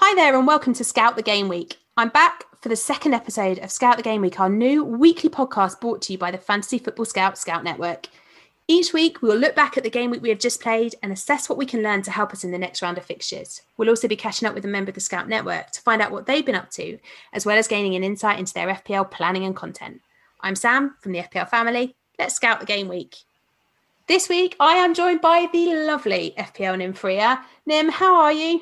Hi there, and welcome to Scout the Game Week. I'm back for the second episode of Scout the Game Week, our new weekly podcast brought to you by the Fantasy Football Scout Scout Network. Each week, we will look back at the game week we have just played and assess what we can learn to help us in the next round of fixtures. We'll also be catching up with a member of the Scout Network to find out what they've been up to, as well as gaining an insight into their FPL planning and content. I'm Sam from the FPL family. Let's scout the game week. This week, I am joined by the lovely FPL Nymphria. Nim, how are you?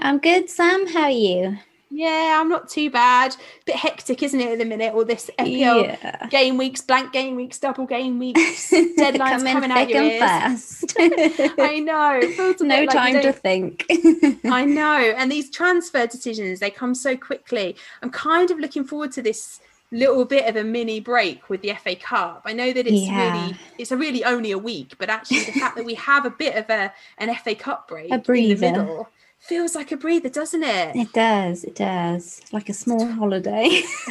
I'm good, Sam. How are you? Yeah, I'm not too bad. Bit hectic, isn't it, at the minute? All this FPL Yeah. game weeks, blank game weeks, double game weeks, deadlines coming out your ears. fast. I know. A no like time to think. I know. And these transfer decisions, they come so quickly. I'm kind of looking forward to this little bit of a mini break with the FA Cup. I know that it's Yeah. really it's a really only a week, but actually the fact that we have a bit of a an FA Cup break in the middle feels like a breather, doesn't it? It does. It does. Like a small holiday.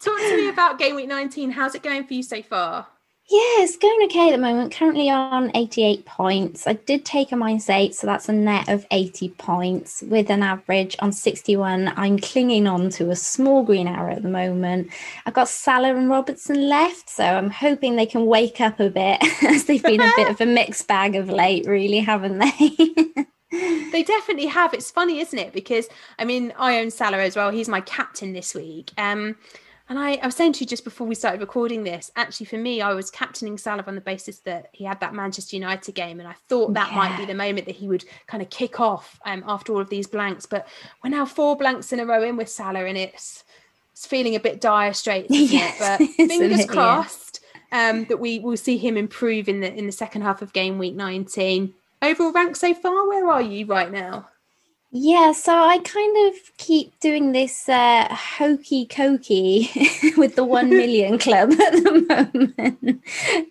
Talk to me about game week 19. How's it going for you so far? Yeah, it's going okay at the moment. Currently on 88 points. I did take a minus eight, so that's a net of 80 points with an average on 61. I'm clinging on to a small green arrow at the moment. I've got Salah and Robertson left, so I'm hoping they can wake up a bit as they've been a bit of a mixed bag of late, really, haven't they? They definitely have. It's funny, isn't it? Because I mean, I own Salah as well. He's my captain this week. Um, and I, I was saying to you just before we started recording this, actually, for me, I was captaining Salah on the basis that he had that Manchester United game, and I thought that might be the moment that he would kind of kick off um, after all of these blanks. But we're now four blanks in a row in with Salah, and it's it's feeling a bit dire straits, isn't Yes. But fingers? Yeah. crossed um, that we will see him improve in the in the second half of game week 19. Overall rank so far, where are you right now? Yeah, so I kind of keep doing this uh, hokey cokey with the 1 million club at the moment.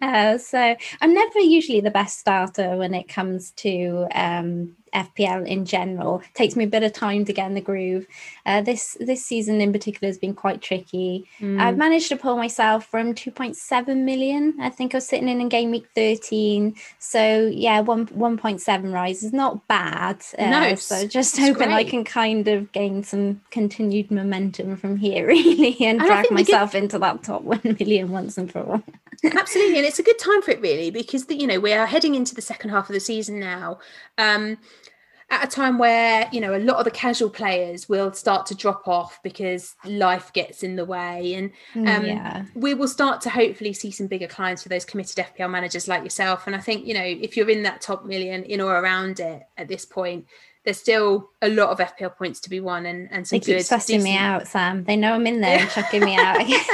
Uh, so I'm never usually the best starter when it comes to um, FPL in general. It takes me a bit of time to get in the groove. Uh, this this season in particular has been quite tricky. I've managed to pull myself from 2.7 million. I think I was sitting in in game week 13. So yeah, one 1.7 rise is not bad. Uh, No, so just hoping I can kind of gain some continued momentum from here, really, and, And drag think the good- myself into that top 1 million once and for all. Absolutely, and it's a good time for it really because the, you know we are heading into the second half of the season now. Um, at a time where you know a lot of the casual players will start to drop off because life gets in the way and um, yeah. we will start to hopefully see some bigger clients for those committed FPL managers like yourself. And I think, you know, if you're in that top million in or around it at this point, there's still a lot of FPL points to be won and, and some They keep good sussing me out, Sam. They know I'm in there and chucking me out. You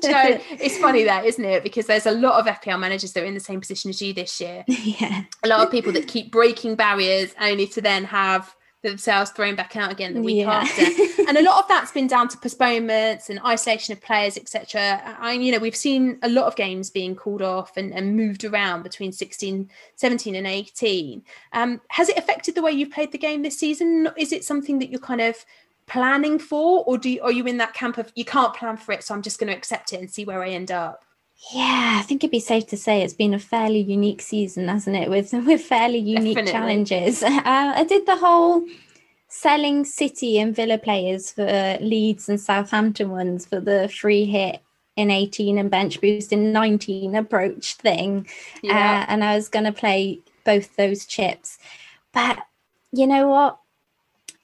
know, it's funny that, isn't it? Because there's a lot of FPL managers that are in the same position as you this year. yeah. A lot of people that keep breaking barriers only to then have themselves thrown back out again the week yeah. after. and a lot of that's been down to postponements and isolation of players, etc. I you know, we've seen a lot of games being called off and, and moved around between 16, 17 and 18. Um, has it affected the way you've played the game this season? Is it something that you're kind of planning for or do you, are you in that camp of you can't plan for it so I'm just going to accept it and see where I end up? Yeah, I think it'd be safe to say it's been a fairly unique season, hasn't it? With with fairly unique Definitely. challenges. Uh, I did the whole selling City and Villa players for Leeds and Southampton ones for the free hit in 18 and bench boost in 19 approach thing. Yeah. Uh, and I was going to play both those chips. But you know what?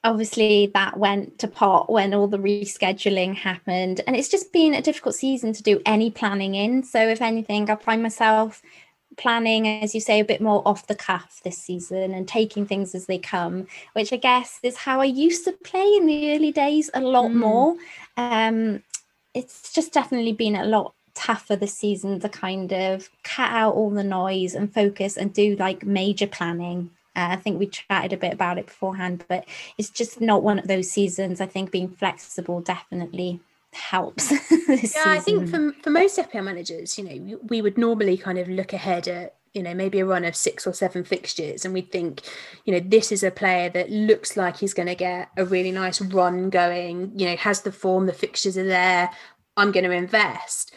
Obviously that went to pot when all the rescheduling happened and it's just been a difficult season to do any planning in. So if anything i find myself planning as you say a bit more off the cuff this season and taking things as they come which i guess is how i used to play in the early days a lot mm. more. Um it's just definitely been a lot tougher this season to kind of cut out all the noise and focus and do like major planning uh, I think we chatted a bit about it beforehand, but it's just not one of those seasons. I think being flexible definitely helps. yeah, season. I think for, for most FPL managers, you know, we would normally kind of look ahead at you know maybe a run of six or seven fixtures and we think you know this is a player that looks like he's going to get a really nice run going you know has the form the fixtures are there i'm going to invest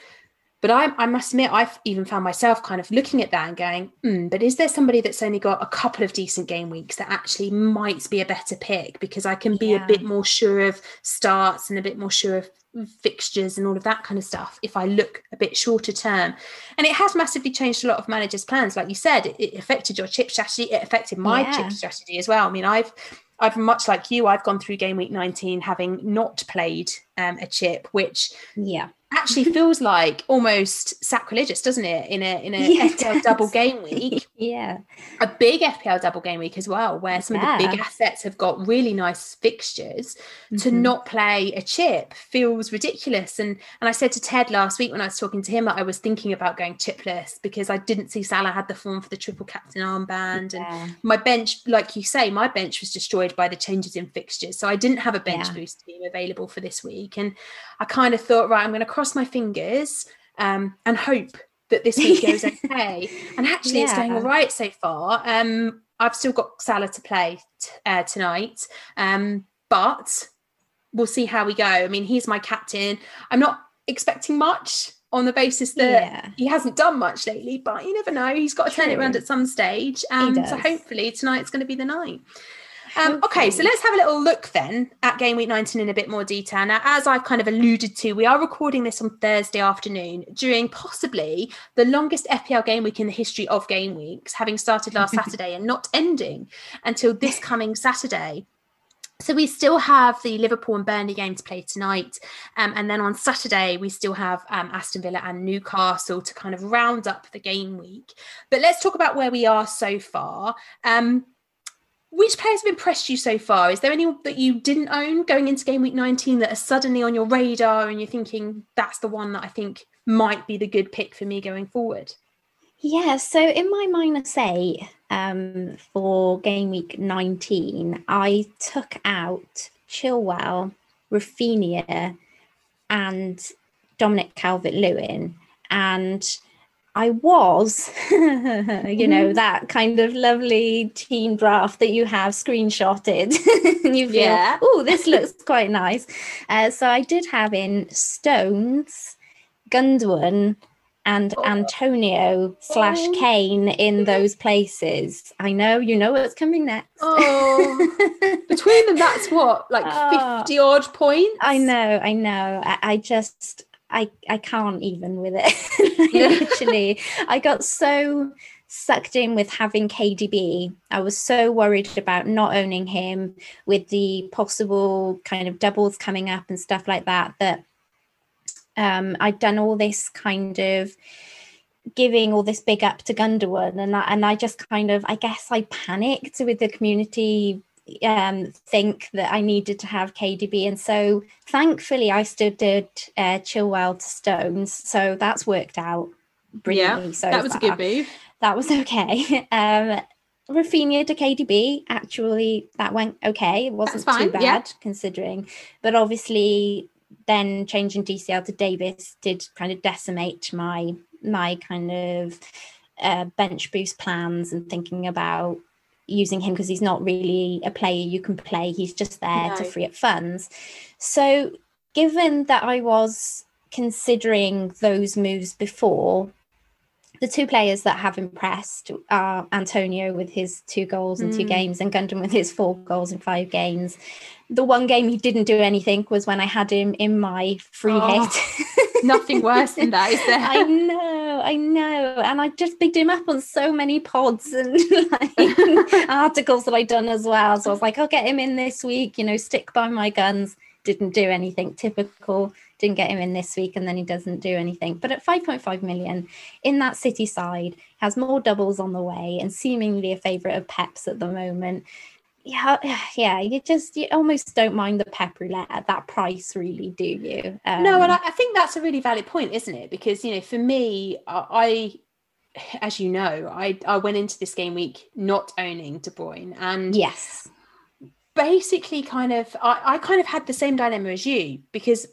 but I, I must admit, I've even found myself kind of looking at that and going, mm, but is there somebody that's only got a couple of decent game weeks that actually might be a better pick because I can be yeah. a bit more sure of starts and a bit more sure of fixtures and all of that kind of stuff if I look a bit shorter term. And it has massively changed a lot of managers' plans. Like you said, it, it affected your chip strategy, it affected my yeah. chip strategy as well. I mean, I've I've much like you, I've gone through game week 19 having not played um, a chip, which yeah actually feels like almost sacrilegious, doesn't it? In a in a yeah, FPL double game week. yeah. A big FPL double game week as well, where some yeah. of the big assets have got really nice fixtures. Mm-hmm. To not play a chip feels ridiculous. And and I said to Ted last week when I was talking to him that I was thinking about going chipless because I didn't see Salah had the form for the triple captain armband. Yeah. And my bench, like you say, my bench was destroyed by the changes in fixtures. So I didn't have a bench boost team available for this week. And I kind of thought, right, I'm going to cross my fingers um, and hope that this week goes okay. and actually, yeah. it's going all right so far. Um, I've still got Salah to play t- uh, tonight, um, but we'll see how we go. I mean, he's my captain. I'm not expecting much on the basis that yeah. he hasn't done much lately, but you never know. He's got to True. turn it around at some stage. Um, so hopefully tonight's going to be the night. Um, okay, so let's have a little look then at game week 19 in a bit more detail. Now, as I've kind of alluded to, we are recording this on Thursday afternoon during possibly the longest FPL game week in the history of game weeks, having started last Saturday and not ending until this coming Saturday. So we still have the Liverpool and Burnley game to play tonight, um, and then on Saturday we still have um, Aston Villa and Newcastle to kind of round up the game week. But let's talk about where we are so far. Um, which players have impressed you so far? Is there any that you didn't own going into game week 19 that are suddenly on your radar and you're thinking that's the one that I think might be the good pick for me going forward? Yeah, so in my minus eight um, for game week 19, I took out Chilwell, Raphinha, and Dominic Calvert Lewin. And I was, you know, mm-hmm. that kind of lovely team draft that you have screenshotted. you feel, yeah. oh, this looks quite nice. Uh, so I did have in Stones, Gundogan, and oh. Antonio slash oh. Kane in those places. I know, you know what's coming next. Oh, between them, that's what, like oh. 50 odd points? I know, I know. I, I just, I I can't even with it. Literally, I got so sucked in with having KDB. I was so worried about not owning him with the possible kind of doubles coming up and stuff like that that um, I'd done all this kind of giving all this big up to Gundogan and I, and I just kind of I guess I panicked with the community um, think that I needed to have KDB. And so thankfully, I still did uh, Chilwell to Stones. So that's worked out brilliantly. Yeah, so that was far. a good move. That was okay. Um, Raphinha to KDB, actually, that went okay. It wasn't too bad yeah. considering. But obviously, then changing DCL to Davis did kind of decimate my my kind of uh, bench boost plans and thinking about using him because he's not really a player you can play. He's just there no. to free up funds. So, given that I was considering those moves before, the two players that have impressed are Antonio with his two goals in mm. two games and Gundogan with his four goals in five games. The one game he didn't do anything was when I had him in my free oh, hit. nothing worse than that, is there? I know, I know. And I just picked him up on so many pods and like articles that I'd done as well. So I was like, I'll get him in this week, you know, stick by my guns. Didn't do anything. Typical didn't get him in this week and then he doesn't do anything. But at 5.5 million in that City side, has more doubles on the way and seemingly a favourite of Pep's at the moment. Yeah, yeah, you just you almost don't mind the pep roulette at that price, really, do you? Um, no, and I, I think that's a really valid point, isn't it? Because you know, for me, I as you know, I I went into this game week not owning De Bruyne, and yes, basically, kind of, I, I kind of had the same dilemma as you because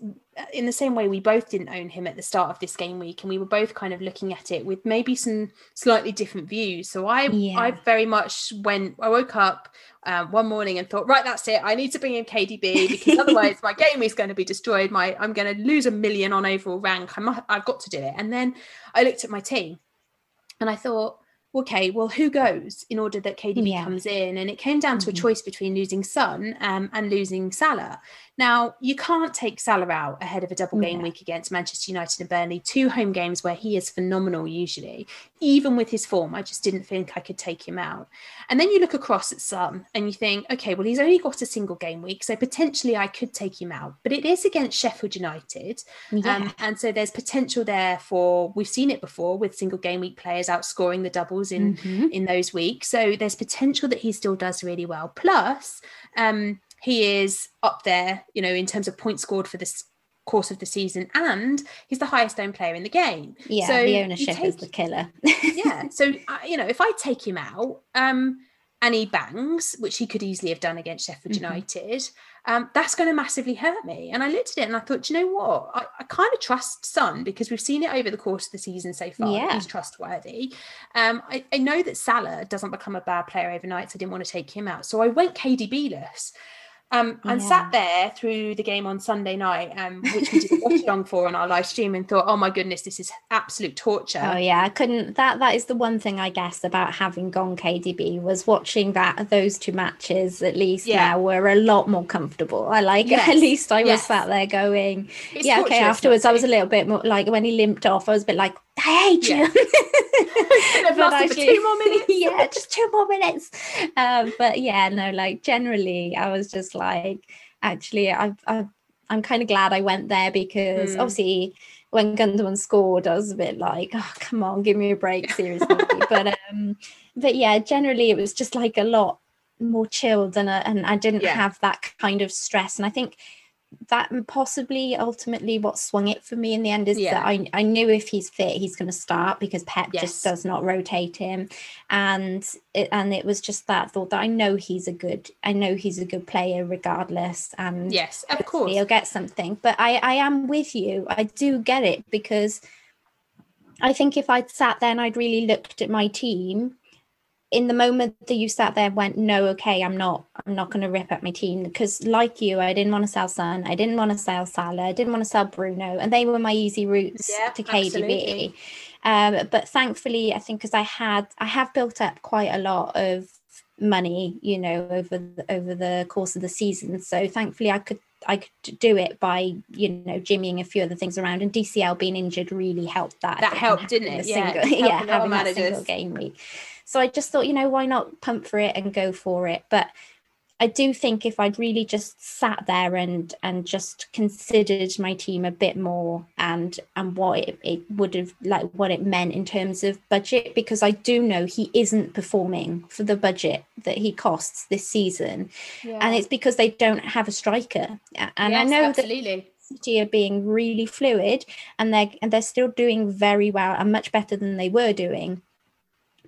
in the same way we both didn't own him at the start of this game week and we were both kind of looking at it with maybe some slightly different views. So i yeah. i very much when i woke up um, one morning and thought right that's it. I need to bring in kdb because otherwise my game is going to be destroyed. My i'm going to lose a million on overall rank. I must, i've got to do it. And then i looked at my team and i thought okay, well, who goes in order that KDB yeah. comes in? And it came down to mm-hmm. a choice between losing Son um, and losing Salah. Now, you can't take Salah out ahead of a double game yeah. week against Manchester United and Burnley, two home games where he is phenomenal usually. Even with his form, I just didn't think I could take him out. And then you look across at Son and you think, okay, well, he's only got a single game week, so potentially I could take him out. But it is against Sheffield United. Yeah. Um, and so there's potential there for, we've seen it before with single game week players outscoring the doubles in, mm-hmm. in those weeks. So there's potential that he still does really well. Plus, um, he is up there, you know, in terms of points scored for this course of the season, and he's the highest owned player in the game. Yeah, so the ownership take, is the killer. yeah, so uh, you know, if I take him out, um, and he bangs, which he could easily have done against Sheffield mm-hmm. United, um, that's going to massively hurt me. And I looked at it and I thought, you know what? I, I kind of trust Son because we've seen it over the course of the season so far. Yeah. He's trustworthy. Um, I, I, know that Salah doesn't become a bad player overnight, so I didn't want to take him out. So I went KDB less um, and yeah. sat there through the game on Sunday night, um, which we did watch along for on our live stream, and thought, "Oh my goodness, this is absolute torture." Oh yeah, I couldn't. That that is the one thing I guess about having gone KDB was watching that those two matches. At least yeah. now were a lot more comfortable. I like yes. at least I was yes. sat there going, it's "Yeah, okay." Afterwards, I was a little bit more like when he limped off. I was a bit like, "I hate you." but actually, two more minutes. yeah, just two more minutes. Um, but yeah, no, like generally, I was just like, actually, I, I, I'm kind of glad I went there because mm. obviously when Gundogan scored, I was a bit like, oh, come on, give me a break, seriously. but um, but yeah, generally it was just like a lot more chilled and uh, and I didn't yeah. have that kind of stress. And I think that possibly ultimately what swung it for me in the end is yeah. that I, I knew if he's fit he's going to start because Pep yes. just does not rotate him and it, and it was just that thought that I know he's a good I know he's a good player regardless and yes of course he'll get something but I I am with you I do get it because I think if I'd sat there and I'd really looked at my team in the moment that you sat there went no okay i'm not i'm not going to rip up my team because like you i didn't want to sell Son i didn't want to sell Salah i didn't want to sell Bruno and they were my easy routes yeah, to KDB um, but thankfully I think because I had I have built up quite a lot of money you know over the, over the course of the season so thankfully I could I could do it by you know jimmying a few other things around and DCL being injured really helped that. That helped didn't it? yeah. Single, yeah having that single game week. So I just thought, you know, why not pump for it and go for it? But I do think if I'd really just sat there and and just considered my team a bit more and and what it, it would have like what it meant in terms of budget because I do know he isn't performing for the budget that he costs this season yeah. and it's because they don't have a striker and yes, I know absolutely. that City are being really fluid and they're and they're still doing very well and much better than they were doing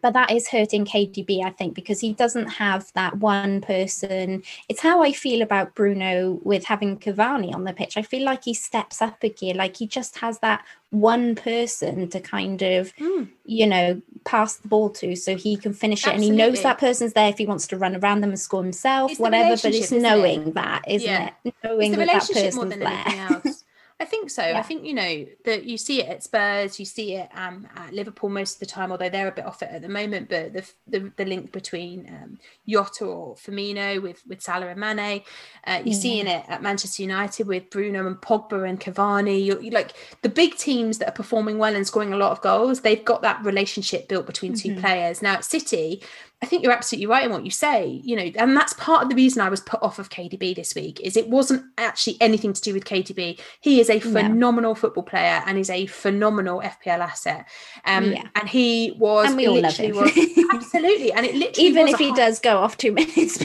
but that is hurting KDB, I think, because he doesn't have that one person. It's how I feel about Bruno with having Cavani on the pitch. I feel like he steps up a gear, like he just has that one person to kind of, mm. you know, pass the ball to so he can finish Absolutely. it. And he knows that person's there if he wants to run around them and score himself, it's whatever. But it's knowing it? that, isn't yeah. it? Knowing that that person's there. I think so. Yeah. I think you know that you see it at Spurs, you see it um, at Liverpool most of the time, although they're a bit off it at the moment. But the the, the link between um, Jota or Firmino with with Salah and Mane, uh, you're seeing it at Manchester United with Bruno and Pogba and Cavani. You're, you're, like the big teams that are performing well and scoring a lot of goals. They've got that relationship built between mm-hmm. two players. Now at City, I think you're absolutely right in what you say, you know, and that's part of the reason I was put off of KDB this week is it wasn't actually anything to do with KDB. He is a phenomenal football player and is a phenomenal FPL asset. Um, yeah. and he was and we all love him. was, absolutely. And it literally even if he high... does go off two minutes,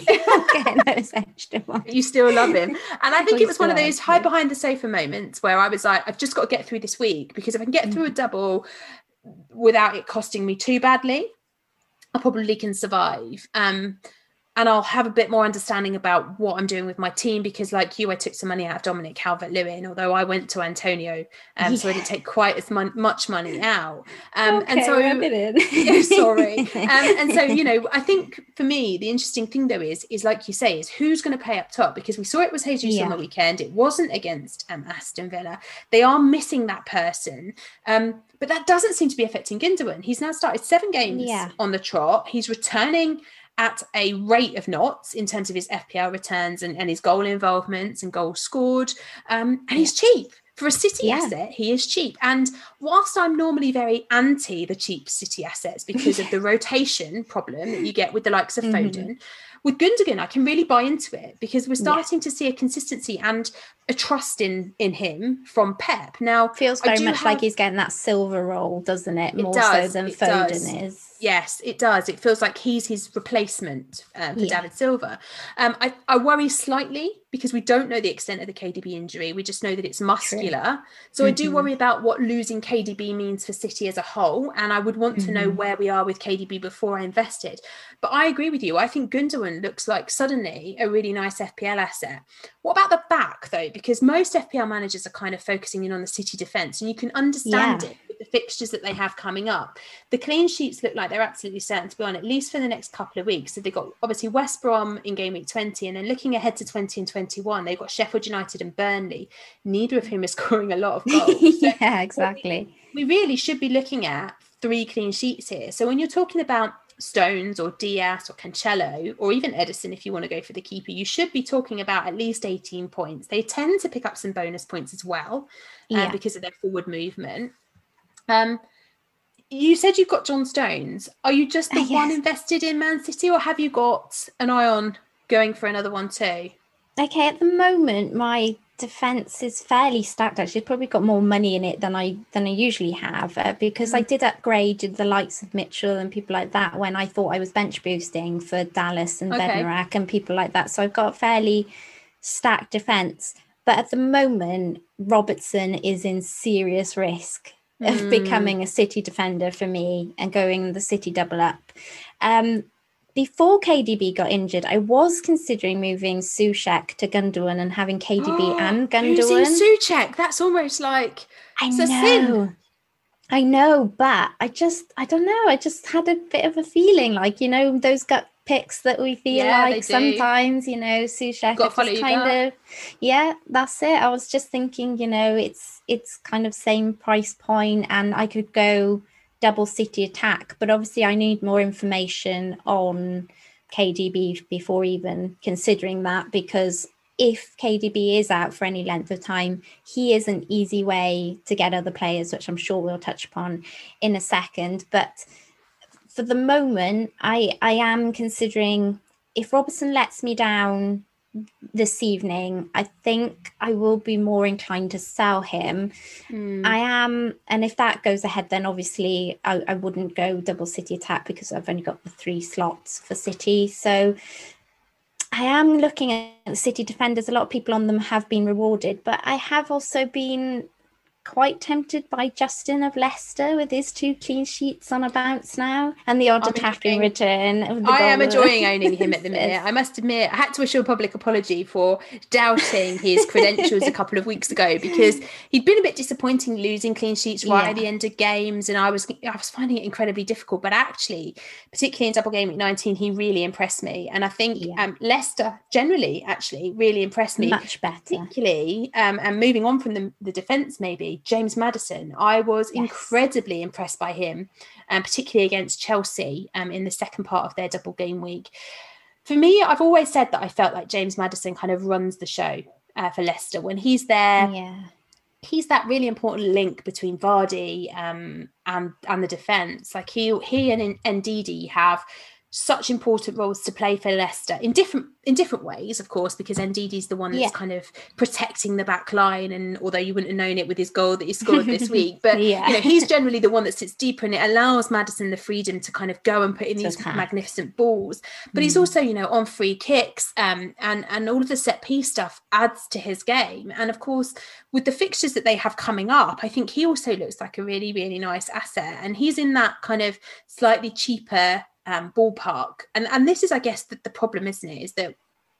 those extra ones. You still love him. And I think it was one of those high behind the sofa moments where I was like, I've just got to get through this week because if I can get through a mm. double without it costing me too badly I probably can survive. Um, and I'll have a bit more understanding about what I'm doing with my team because, like you, I took some money out of Dominic Calvert Lewin, although I went to Antonio, um, yeah. so I didn't take quite as mon- much money out. Um, okay, and so, yeah, sorry. Um, and so, you know, I think for me, the interesting thing though is, is like you say, is who's going to pay up top because we saw it was Jesus yeah. on the weekend. It wasn't against um, Aston Villa. They are missing that person. Um, but that doesn't seem to be affecting Gundogan. He's now started seven games yeah. on the trot. He's returning at a rate of knots in terms of his FPL returns and, and his goal involvements and goals scored. Um, and he's cheap. For a City yeah. asset, he is cheap. And whilst I'm normally very anti the cheap City assets because of the rotation problem that you get with the likes of mm-hmm. Foden, with Gundogan, I can really buy into it because we're starting yeah. to see a consistency and a trust in in him from Pep. Now feels very much have... like he's getting that Silva role, doesn't it? More does, so than Foden does. is. Yes, it does. It feels like he's his replacement uh, for yeah. David Silva. Um, I, I worry slightly because we don't know the extent of the KDB injury. We just know that it's muscular. True. So mm-hmm. I do mm-hmm. worry about what losing KDB means for City as a whole. And I would want mm-hmm. to know mm-hmm. where we are with KDB before I invested. But I agree with you. I think Gundogan looks like suddenly a really nice FPL asset. What about the back though? Because most FPL managers are kind of focusing in on the City defence, and you can understand yeah. it the fixtures that they have coming up. The clean sheets look like they're absolutely certain to be on at least for the next couple of weeks. So they've got obviously West Brom in game week 20, and then looking ahead to 20 and 21, they've got Sheffield United and Burnley, neither of whom is scoring a lot of goals. So yeah, exactly. We, we really should be looking at three clean sheets here. So when you're talking about Stones or Dias or Cancelo or even Ederson, if you want to go for the keeper, you should be talking about at least 18 points. They tend to pick up some bonus points as well uh, yeah. because of their forward movement. Um, you said you've got John Stones. Are you just the uh, yes. one invested in Man City or have you got an eye on going for another one too? Okay, at the moment, my defense is fairly stacked actually it's probably got more money in it than i than i usually have uh, because mm. i did upgrade the likes of mitchell and people like that when i thought i was bench boosting for dallas and okay. bednarek and people like that so i've got a fairly stacked defense but at the moment robertson is in serious risk mm. of becoming a city defender for me and going the city double up um before KDB got injured, I was considering moving Soucek to Gundogan and having KDB oh, and Gundogan. Soucek, that's almost like I know. I know, but I just I don't know. I just had a bit of a feeling like you know those gut picks that we feel yeah, like sometimes you know Soucek is kind of yeah that's it. I was just thinking you know it's it's kind of same price point and I could go double city attack. But obviously, I need more information on KDB before even considering that because if KDB is out for any length of time, he is an easy way to get other players, which I'm sure we'll touch upon in a second. But for the moment, I I am considering if Robertson lets me down this evening, I think I will be more inclined to sell him. Mm. I am, and if that goes ahead, then obviously I, I, wouldn't go double City attack because I've only got the three slots for City. So I am looking at City defenders. A lot of people on them have been rewarded, but I have also been quite tempted by Justin of Leicester with his two clean sheets on a bounce now and the odd I'm attacking return. I am enjoying owning him at the minute. I must admit, I had to issue a public apology for doubting his credentials a couple of weeks ago because he'd been a bit disappointing losing clean sheets right yeah. at the end of games, and I was I was finding it incredibly difficult. But actually, particularly in double game week 19, he really impressed me, and I think yeah. um, Leicester generally actually really impressed me much better, particularly um, and moving on from the, the defense maybe James Maddison. I was yes. incredibly impressed by him, um, particularly against Chelsea um, in the second part of their double game week. For me, I've always said that I felt like James Maddison kind of runs the show uh, for Leicester. When he's there, yeah. he's that really important link between Vardy um, and and the defence. Like he he and Ndidi have such important roles to play for Leicester in different in different ways, of course, because Ndidi's the one that's yeah. kind of protecting the back line. And although you wouldn't have known it with his goal that he scored this week, but yeah. you know, he's generally the one that sits deeper and it allows Maddison the freedom to kind of go and put in these magnificent balls. But mm. he's also, you know, on free kicks um, and and all of the set piece stuff adds to his game. And of course, with the fixtures that they have coming up, I think he also looks like a really, really nice asset. And he's in that kind of slightly cheaper um, ballpark. And and this is, I guess, the, the problem, isn't it? Is that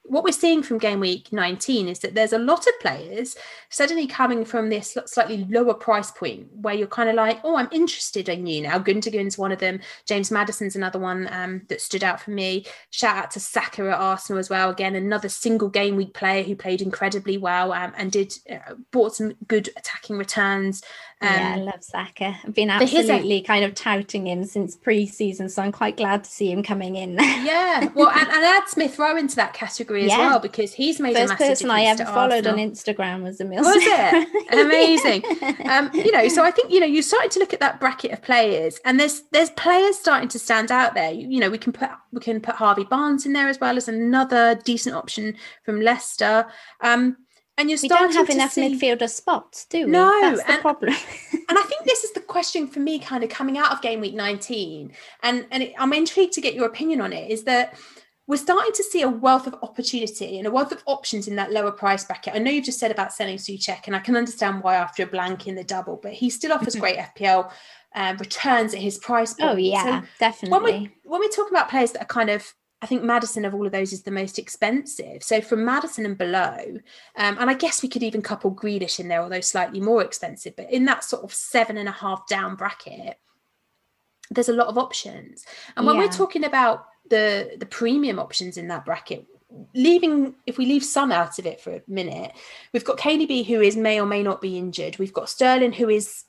what we're seeing from game week 19 is that there's a lot of players suddenly coming from this slightly lower price point where you're kind of like, oh, I'm interested in you now. Gundogan's one of them. James Maddison's another one um, that stood out for me. Shout out to Saka at Arsenal as well. Again, another single game week player who played incredibly well um, and did uh, brought some good attacking returns. Um, yeah, I love Saka. I've been absolutely a, kind of touting him since pre-season, so I'm quite glad to see him coming in. yeah, well, and, and add Smith Rowe into that category yeah. as well because he's made first a massive person I ever followed on Instagram was Emile. Was it amazing? um, you know, so I think you know you started to look at that bracket of players, and there's there's players starting to stand out there. You, you know, we can put we can put Harvey Barnes in there as well as another decent option from Leicester. Um, and you're we don't have enough see... midfielder spots, do we? No, that's the and, problem. and I think this is the question for me, kind of coming out of game week 19, and and it, I'm intrigued to get your opinion on it. Is that we're starting to see a wealth of opportunity and a wealth of options in that lower price bracket. I know you've just said about selling Soucek, and I can understand why after a blank in the double, but he still offers great FPL uh, returns at his price point. Oh yeah, so definitely. When we when we talk about players that are kind of I think Maddison of all of those is the most expensive. So from Maddison and below, um, and I guess we could even couple Grealish in there, although slightly more expensive. But in that sort of seven and a half down bracket, there's a lot of options. And when yeah. we're talking about the the premium options in that bracket, leaving if we leave some out of it for a minute, we've got KDB who is may or may not be injured. We've got Sterling who is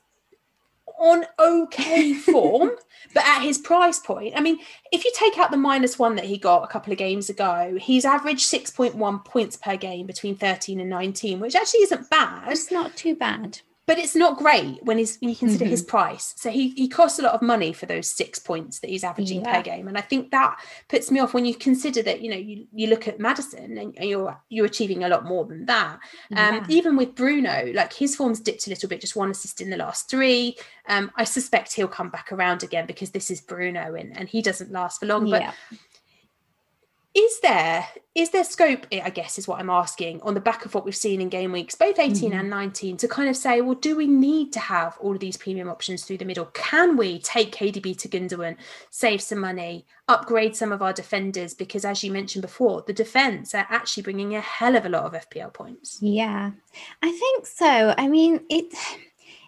on okay form, but at his price point. I mean, if you take out the minus one that he got a couple of games ago, he's averaged 6.1 points per game between 13 and 19, which actually isn't bad. It's not too bad but it's not great when he's when you consider mm-hmm. his price. So he he costs a lot of money for those six points that he's averaging yeah. per game, and I think that puts me off when you consider that you know you, you look at Maddison and you're you're achieving a lot more than that. Um, yeah. Even with Bruno, like his form's dipped a little bit, just one assist in the last three. Um, I suspect he'll come back around again because this is Bruno and and he doesn't last for long. Yeah. Is there is there scope i guess is what i'm asking on the back of what we've seen in game weeks both 18 mm-hmm. and 19 to kind of say well do we need to have all of these premium options through the middle? Can we take kdb to gundogan save some money upgrade some of our defenders? Because as you mentioned before the defense are actually bringing a hell of a lot of fpl points. Yeah i think so. I mean it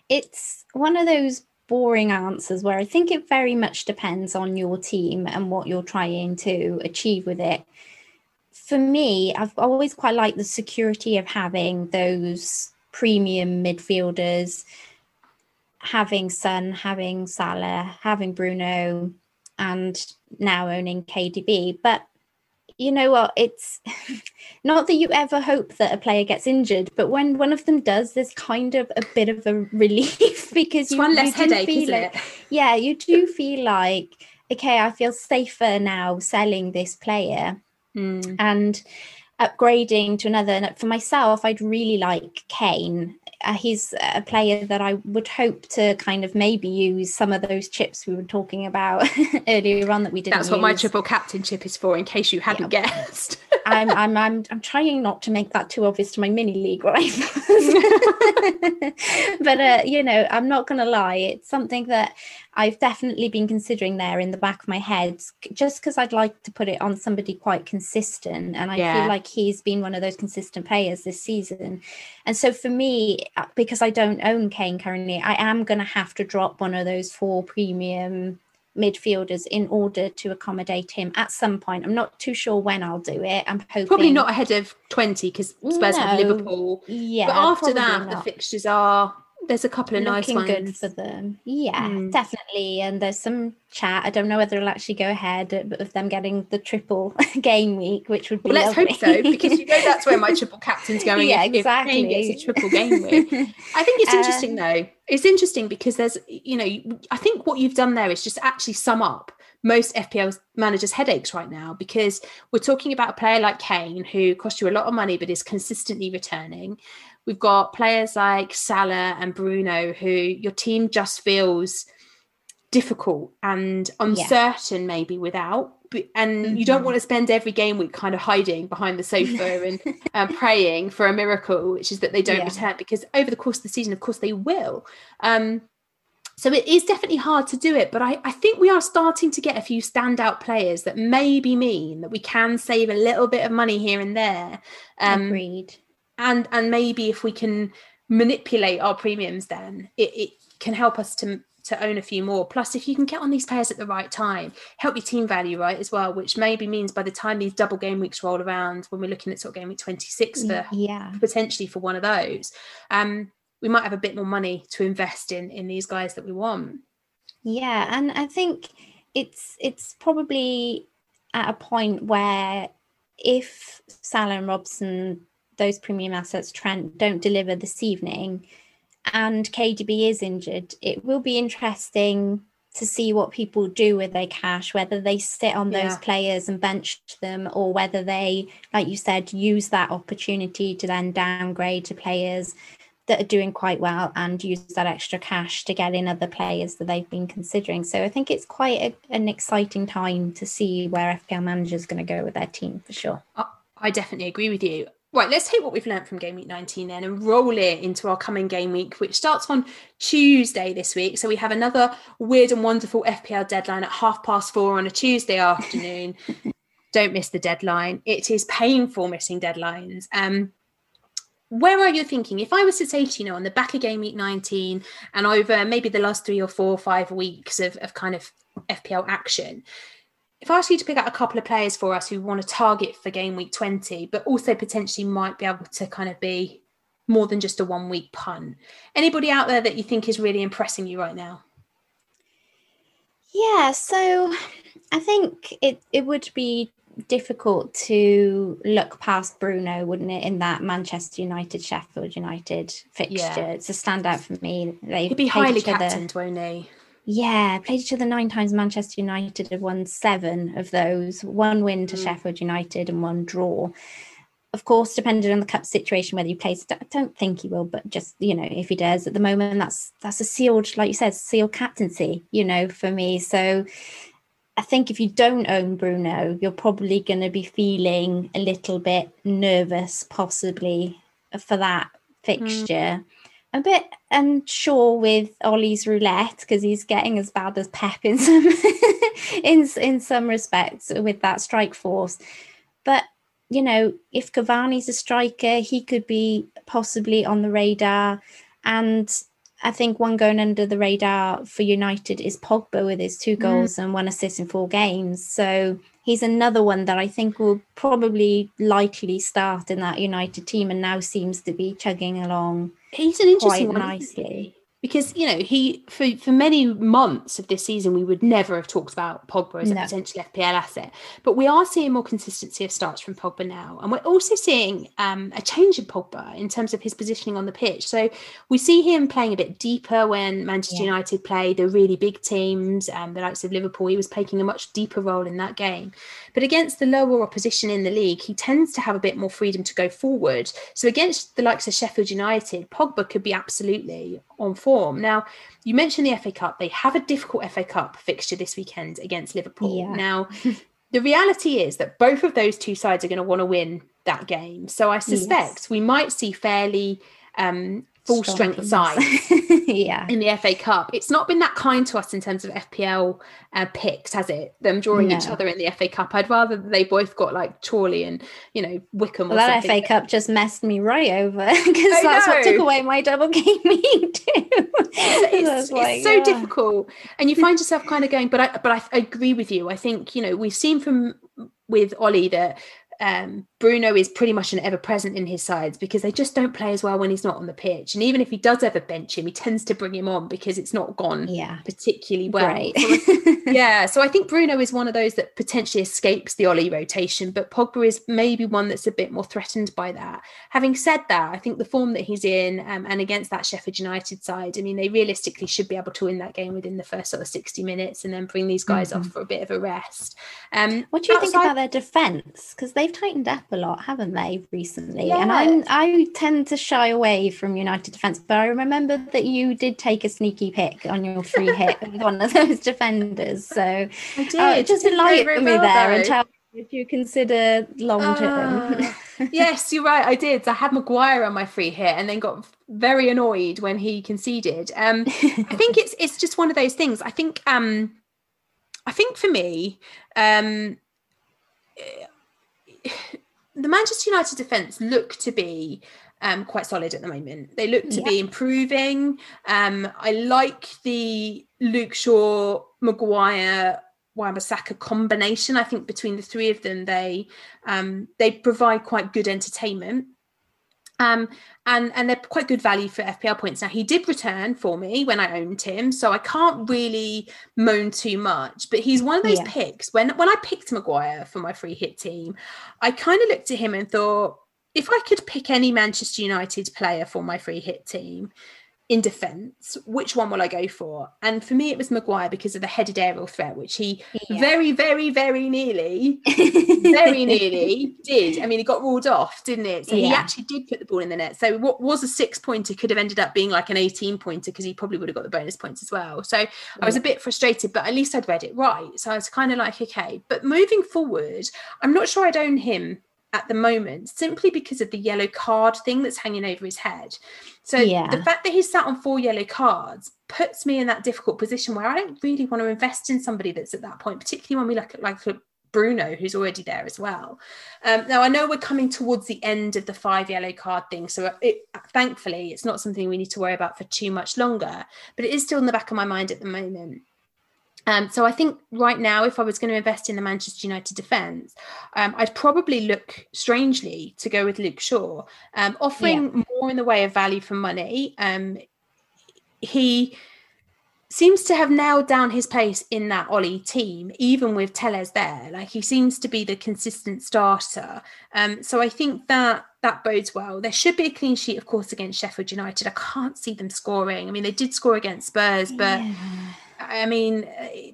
it's one of those boring answers where I think it very much depends on your team and what you're trying to achieve with it. For me, I've always quite liked the security of having those premium midfielders, having Son, having Salah, having Bruno, and now owning KDB. But you know what? It's not that you ever hope that a player gets injured, but when one of them does, there's kind of a bit of a relief because it's you, one less you headache, isn't like, it? Yeah, you do feel like okay, I feel safer now selling this player mm. and upgrading to another. And for myself, I'd really like Kane uh, he's a player that I would hope to kind of maybe use some of those chips we were talking about earlier on that we didn't. That's what my triple captain chip is for, in case you hadn't yeah. guessed. I'm, I'm I'm I'm trying not to make that too obvious to my mini league rivals. but uh, you know, I'm not going to lie. It's something that I've definitely been considering there in the back of my head, just because I'd like to put it on somebody quite consistent, and I yeah. feel like he's been one of those consistent players this season. And so for me, Uh, because I don't own Kane currently, I am going to have to drop one of those four premium midfielders in order to accommodate him at some point. I'm not too sure when I'll do it. I'm hoping probably not ahead of 20 because Spurs no, have Liverpool. Yeah, but after that, not. the fixtures are there's a couple of Looking nice ones. good for them. Yeah, mm. definitely. And there's some chat. I don't know whether it'll actually go ahead of them getting the triple game week, which would be. Well, let's lovely. hope so because you know that's where my triple captain's going. yeah, exactly. If gets a triple game week. I think it's interesting uh, though. It's interesting because there's, you know, I think what you've done there is just actually sum up most FPL managers' headaches right now because we're talking about a player like Kane who cost you a lot of money but is consistently returning. We've got players like Salah and Bruno who your team just feels difficult and uncertain, yeah. maybe without. And mm-hmm. you don't mm-hmm. want to spend every game week kind of hiding behind the sofa and um, praying for a miracle, which is that they don't yeah. return because over the course of the season, of course, they will. Um, so it is definitely hard to do it, but I, I, think we are starting to get a few standout players that maybe mean that we can save a little bit of money here and there. Um, Agreed and and maybe if we can manipulate our premiums then it, it can help us to to own a few more. Plus if you can get on these players at the right time help your team value right as well which maybe means by the time these double game weeks roll around when we're looking at sort of game week 26 for yeah. potentially for one of those um we might have a bit more money to invest in in these guys that we want. Yeah and i think it's it's probably at a point where if Salah and Robson those premium assets Trent don't deliver this evening and KDB is injured, it will be interesting to see what people do with their cash, whether they sit on those yeah. players and bench them, or whether they, like you said, use that opportunity to then downgrade to players that are doing quite well and use that extra cash to get in other players that they've been considering. So I think it's quite a, an exciting time to see where FPL manager is going to go with their team for sure. I definitely agree with you. Right, let's take what we've learned from game week 19 then and roll it into our coming game week, which starts on Tuesday this week. So we have another weird and wonderful FPL deadline at half past four on a Tuesday afternoon. Don't miss the deadline. It is painful missing deadlines. Um, where are you thinking? If I was to say to you know on the back of game week 19 and over maybe the last three or four or five weeks of, of kind of FPL action, if I ask you to pick out a couple of players for us who want to target for game week 20, but also potentially might be able to kind of be more than just a one week punt, anybody out there that you think is really impressing you right now? Yeah, so I think it, it would be difficult to look past Bruno, wouldn't it, in that Manchester United Sheffield United fixture? Yeah. It's a standout for me. They He'd be highly captained, won't he? Yeah, played each other nine times. Manchester United have won seven of those, one win to mm. Sheffield United and one draw. Of course, depending on the cup situation, whether he plays, I don't think he will, but just you know, if he does at the moment, that's that's a sealed, like you said, sealed captaincy, you know, for me. So I think if you don't own Bruno, you're probably going to be feeling a little bit nervous, possibly for that mm. fixture. Mm a bit unsure with Ole's roulette because he's getting as bad as Pep in some in in some respects with that strike force. But you know, if Cavani's a striker, he could be possibly on the radar. And I think one going under the radar for United is Pogba with his two mm. goals mm. and one assist in four games. So he's another one that I think will probably likely start in that United team and now seems to be chugging along He's an interesting quite one, nicely. Because you know he for for many months of this season we would never have talked about Pogba as no. a potential FPL asset, but we are seeing more consistency of starts from Pogba now, and we're also seeing um, a change in Pogba in terms of his positioning on the pitch. So we see him playing a bit deeper when Manchester yeah. United play the really big teams, um, the likes of Liverpool. He was taking a much deeper role in that game, but against the lower opposition in the league, he tends to have a bit more freedom to go forward. So against the likes of Sheffield United, Pogba could be absolutely on form. Now, you mentioned the FA Cup. They have a difficult FA Cup fixture this weekend against Liverpool. Yeah. Now, the reality is that both of those two sides are going to want to win that game. So I suspect yes. we might see fairly um, full strength side yeah in the FA Cup. It's not been that kind to us in terms of FPL uh, picks, has it? Them drawing no. each other in the FA Cup. I'd rather they both got like Chorley and you know Wycombe Well, that FA Cup just messed me right over because that's know. what took away my double game too. it's, like, it's so yeah. difficult, and you find yourself kind of going. But I but I agree with you. I think you know we've seen from with Ole that um, Bruno is pretty much an ever present in his sides because they just don't play as well when he's not on the pitch. And even if he does ever bench him, he tends to bring him on because it's not gone yeah. particularly well. Right. yeah. So I think Bruno is one of those that potentially escapes the Ole rotation, but Pogba is maybe one that's a bit more threatened by that. Having said that, I think the form that he's in um, and against that Sheffield United side, I mean, they realistically should be able to win that game within the first sort of 60 minutes and then bring these guys mm-hmm. off for a bit of a rest. Um, what do you outside- think about their defence? Because they've tightened up a lot haven't they, recently? Yeah. And I I tend to shy away from United defence, but I remember that you did take a sneaky pick on your free hit with one of those defenders. So I did. Uh, just enlighten me well, there though. and tell me if you consider long term. Uh, yes, you're right. I did. I had Maguire on my free hit and then got very annoyed when he conceded. Um, I think it's it's just one of those things. I think um, I think for me, um, the Manchester United defence look to be um, quite solid at the moment. They look to yeah. be improving. Um, I like the Luke Shaw, Maguire, Wan-Bissaka combination. I think between the three of them, they um, they provide quite good entertainment. Um, and and they're quite good value for FPL points. Now he did return for me when I owned him, so I can't really moan too much. But he's one of those yeah. picks. When when I picked Maguire for my free hit team, I kind of looked at him and thought, if I could pick any Manchester United player for my free hit team, in defence, which one will I go for? And for me, it was Maguire because of the headed aerial threat, which he yeah. very, very, very nearly, very nearly did. I mean, he got ruled off, didn't it? So yeah. he actually did put the ball in the net. So what was a six pointer could have ended up being like an 18 pointer because he probably would have got the bonus points as well. So I was a bit frustrated, but at least I'd read it right. So I was kind of like, okay. But moving forward, I'm not sure I'd own him at the moment simply because of the yellow card thing that's hanging over his head. So yeah. the fact that he's sat on four yellow cards puts me in that difficult position where I don't really want to invest in somebody that's at that point, particularly when we look at like Bruno, who's already there as well. Um, now I know we're coming towards the end of the five yellow card thing, so it, thankfully it's not something we need to worry about for too much longer. But it is still in the back of my mind at the moment. Um, so I think right now, if I was going to invest in the Manchester United defence, um, I'd probably look strangely to go with Luke Shaw, um, offering yeah. more in the way of value for money. Um, he seems to have nailed down his pace in that Ole team, even with Telles there. Like he seems to be the consistent starter. Um, so I think that that bodes well. There should be a clean sheet, of course, against Sheffield United. I can't see them scoring. I mean, they did score against Spurs, but. Yeah I mean,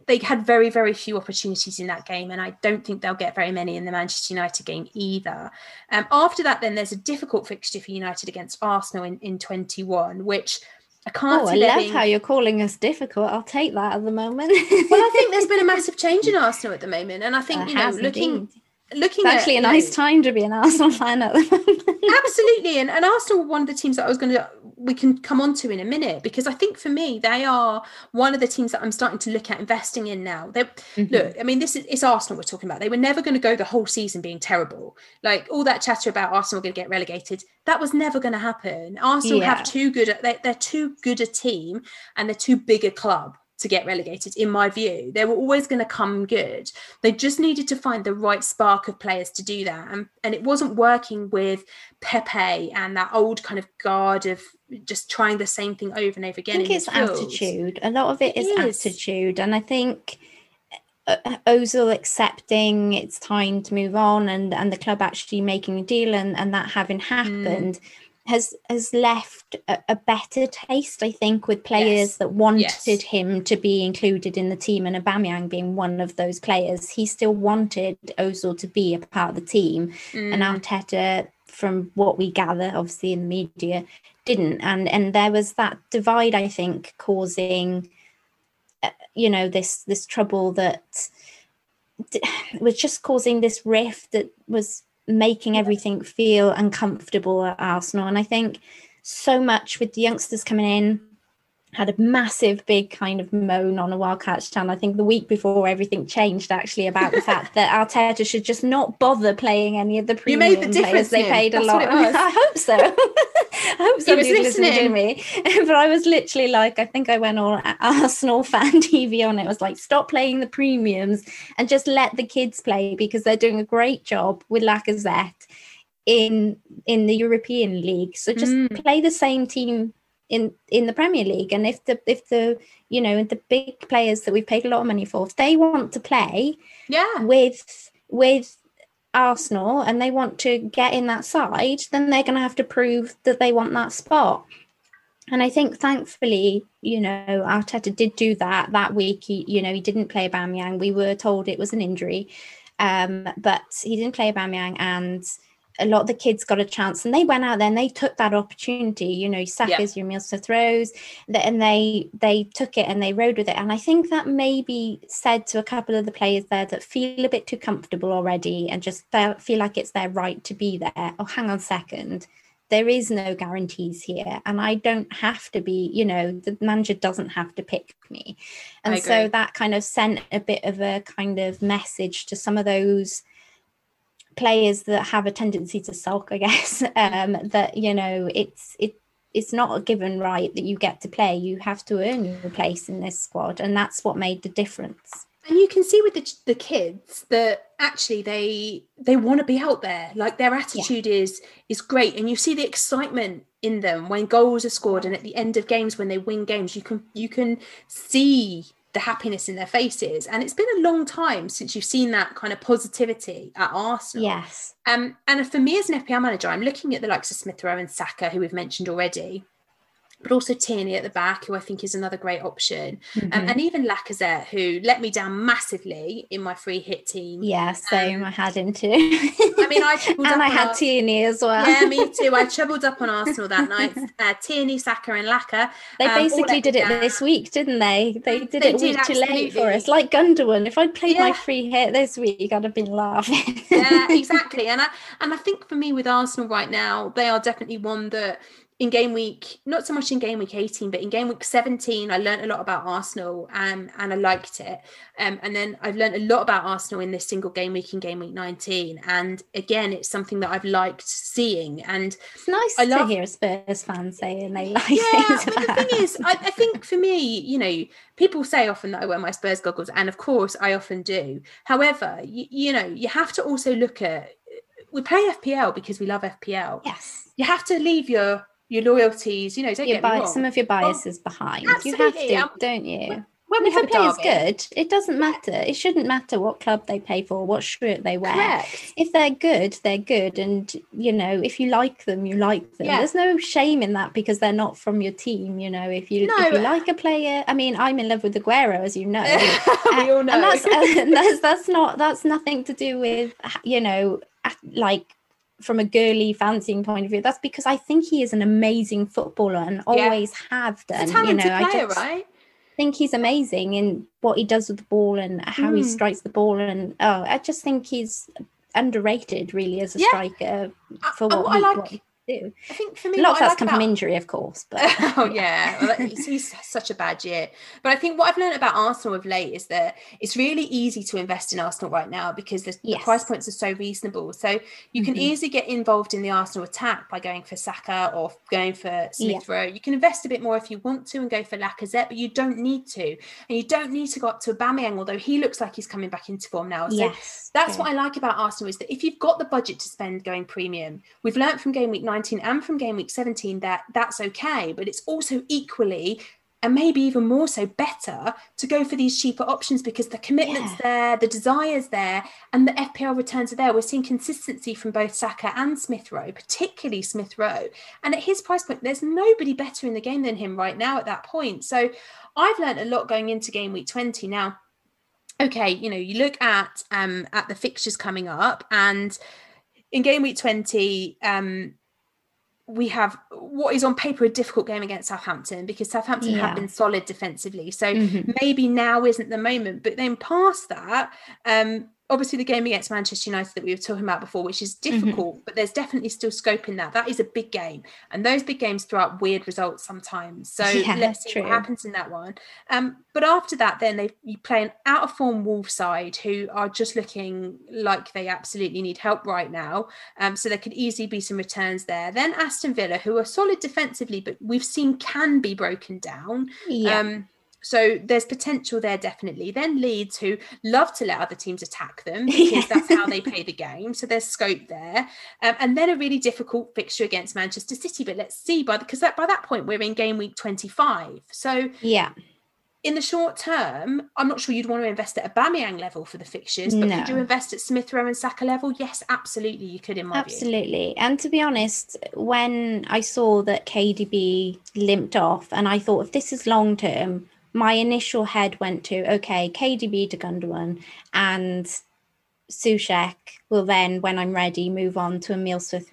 they had very, very few opportunities in that game, and I don't think they'll get very many in the Manchester United game either. Um, after that, then there's a difficult fixture for United against Arsenal in, in 21, which I can't. Oh, I love being... how you're calling us difficult. I'll take that at the moment. well, I think there's been a massive change in Arsenal at the moment, and I think you know, looking. Indeed looking it's actually at, a nice know, time to be an Arsenal fan at the moment. absolutely, and, and Arsenal were one of the teams that I was going to we can come on to in a minute because I think for me they are one of the teams that I'm starting to look at investing in now. They mm-hmm. look, I mean, this is it's Arsenal we're talking about. They were never going to go the whole season being terrible. Like all that chatter about Arsenal going to get relegated, that was never going to happen. Arsenal yeah. have too good. They're, they're too good a team and they're too big a club to get relegated, in my view. They were always going to come good. They just needed to find the right spark of players to do that. And, and it wasn't working with Pepe and that old kind of guard of just trying the same thing over and over again. I think it's attitude. A lot of it is, it is attitude. And I think uh, Ozil accepting it's time to move on and, and the club actually making a deal and, and that having mm. happened. Mm has has left a, a, better taste, I think, with players yes. that wanted yes. him to be included in the team, and Aubameyang being one of those players. He still wanted Ozil to be a part of the team, mm. and Arteta, from what we gather, obviously in the media, didn't. And and there was that divide, I think, causing, uh, you know, this this trouble that was just causing this rift that was making everything feel uncomfortable at Arsenal. And I think so much with the youngsters coming in, had a massive big kind of moan on a Wildcats channel. I think the week before everything changed actually about the fact that Arteta should just not bother playing any of the premium you made the difference, players. They paid That's a lot. I hope so. I hope somebody was listening to me. but I was literally like, I think I went on Arsenal fan TV on it. it. was like, stop playing the premiums and just let the kids play because they're doing a great job with Lacazette in in the European League. So just mm. play the same team in in the Premier League. And if the if the you know the big players that we've paid a lot of money for, if they want to play, yeah, with with Arsenal and they want to get in that side, then they're going to have to prove that they want that spot. And I think, thankfully, you know, Arteta did do that that week. He, you know, he didn't play Bamyang. We were told it was an injury, um, but he didn't play Bamyang, and a lot of the kids got a chance and they went out there and they took that opportunity you know Saka's yeah. Emile Smith Rowe's and they they took it and they rode with it. And I think that maybe said to a couple of the players there that feel a bit too comfortable already and just feel like it's their right to be there. Oh hang on a second. There is no guarantees here and I don't have to be you know the manager doesn't have to pick me. And so that kind of sent a bit of a kind of message to some of those players that have a tendency to sulk, I guess, um, that you know it's it it's not a given right that you get to play. You have to earn your place in this squad, and that's what made the difference. And you can see with the, the kids that actually they they want to be out there. Like their attitude yeah. is is great, and you see the excitement in them when goals are scored, and at the end of games when they win games, you can you can see the happiness in their faces. And it's been a long time since you've seen that kind of positivity at Arsenal. Yes. Um, and for me as an FPL manager, I'm looking at the likes of Smith Rowe and Saka, who we've mentioned already but also Tierney at the back, who I think is another great option, um, mm-hmm. um, and even Lacazette, who let me down massively in my free hit team. Yeah, same. Um, I had him too. I mean, I and I had our, Tierney as well. Yeah, me too. I trebled up on Arsenal that night. Uh, Tierney, Saka, and Laka. They um, basically did it this week, didn't they? They did they it week too late for us, like Gundogan. If I'd played yeah. my free hit this week, I'd have been laughing. yeah, exactly. And I and I think for me with Arsenal right now, they are definitely one that in game week, not so much in game week 18, but in game week 17, I learned a lot about Arsenal um, and I liked it. Um, and then I've learned a lot about Arsenal in this single game week in game week 19. And again, it's something that I've liked seeing. And it's nice I love, to hear a Spurs fan saying they like yeah, it. the thing is, I, I think for me, you know, people say often that I wear my Spurs goggles, and of course I often do. However, you, you know, you have to also look at we play FPL because we love FPL. Yes. You have to leave your your loyalties, you know, don't your get. Some of your oh, biases oh, behind. You have to, um, don't you? When if a player's good, it doesn't matter. It shouldn't matter what club they play for, what shirt they wear. Correct. If they're good, they're good. And, you know, if you like them, you like them. Yeah. There's no shame in that because they're not from your team. You know, if you, no. if you like a player, I mean, I'm in love with Aguero, as you know. we all know. And that's, that's, that's not, that's nothing to do with, you know, like from a girly fancying point of view. That's because I think he is an amazing footballer and always yeah. have done. you know, player, I just right? think he's amazing in what he does with the ball and how mm. he hmm. strikes the ball. And oh, I just think he's underrated really as a yeah. striker for what, I, what I like. Do. I think for me, A lot of I that's like come about- from injury, of course, but oh yeah, well, he's, such a bad year. But I think what I've learned about Arsenal of late is that it's really easy to invest in Arsenal right now because the, the price points are so reasonable. So you can Mhm. easily get involved in the Arsenal attack by going for Saka or going for Yeah. Smith Rowe. You can invest a bit more if you want to and go for Lacazette, but you don't need to, and you don't need to go up to Aubameyang, although he looks like he's coming back into form now. So yes, that's true. what I like about Arsenal is that if you've got the budget to spend going premium, we've learned from game week 19 and from game week 17 that that's okay, but it's also equally and maybe even more so better to go for these cheaper options because the commitment's there, the desire's there, and the FPL returns are there. We're seeing consistency from both Saka and Smith Rowe, particularly Smith Rowe. And at his price point, there's nobody better in the game than him right now at that point. So I've learned a lot going into game week 20. Now, okay, you know, you look at um at the fixtures coming up, and in game week 20, um, we have what is on paper a difficult game against Southampton because Southampton Yeah. have been solid defensively. So Mhm. maybe now isn't the moment. But then past that, um, obviously the game against Manchester United that we were talking about before, which is Mm-hmm. difficult, but there's definitely still scope in that. That is a big game, and those big games throw up weird results sometimes. So Yeah, let's see true. what happens in that one. Um, but after that, then they you play an out of form Wolves side who are just looking like they absolutely need help right now. Um, so there could easily be some returns there. Then Aston Villa, who are solid defensively, but we've seen can be broken down. yeah. Um, so there's potential there definitely. Then Leeds, who love to let other teams attack them because that's how they play the game. So there's scope there. Um, and then a really difficult fixture against Manchester City. But let's see, by because that by that point we're in game week 25. So yeah. in the short term, I'm not sure you'd want to invest at a Bamiyang level for the fixtures, but could you invest at Smith Rowe and Saka level? Yes, absolutely, you could in my view. Absolutely. And to be honest, when I saw that KDB limped off, and I thought if this is long term, my initial head went to okay, KDB to Gundogan and Sushek will then, when I'm ready, move on to Emile Smith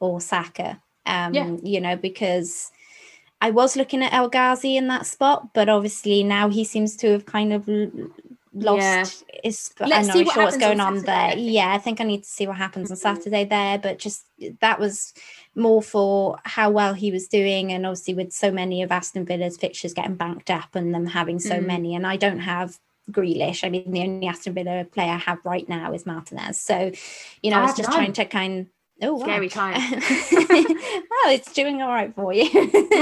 or Saka. Um, Yeah. you know, because I was looking at El Ghazi in that spot, but obviously now he seems to have kind of lost his. Let's I'm see not what sure what's going on on, there. Yeah, I think I need to see what happens on Mhm. Saturday there, but just that was more for how well he was doing, and obviously with so many of Aston Villa's fixtures getting banked up and them having so Mm. many, and I don't have. Grealish. I mean, the only Aston Villa player I have right now is Martinez. So, you know, I I was just none. trying to kind. Oh, wow. Scary time. well, it's doing all right for you. Well,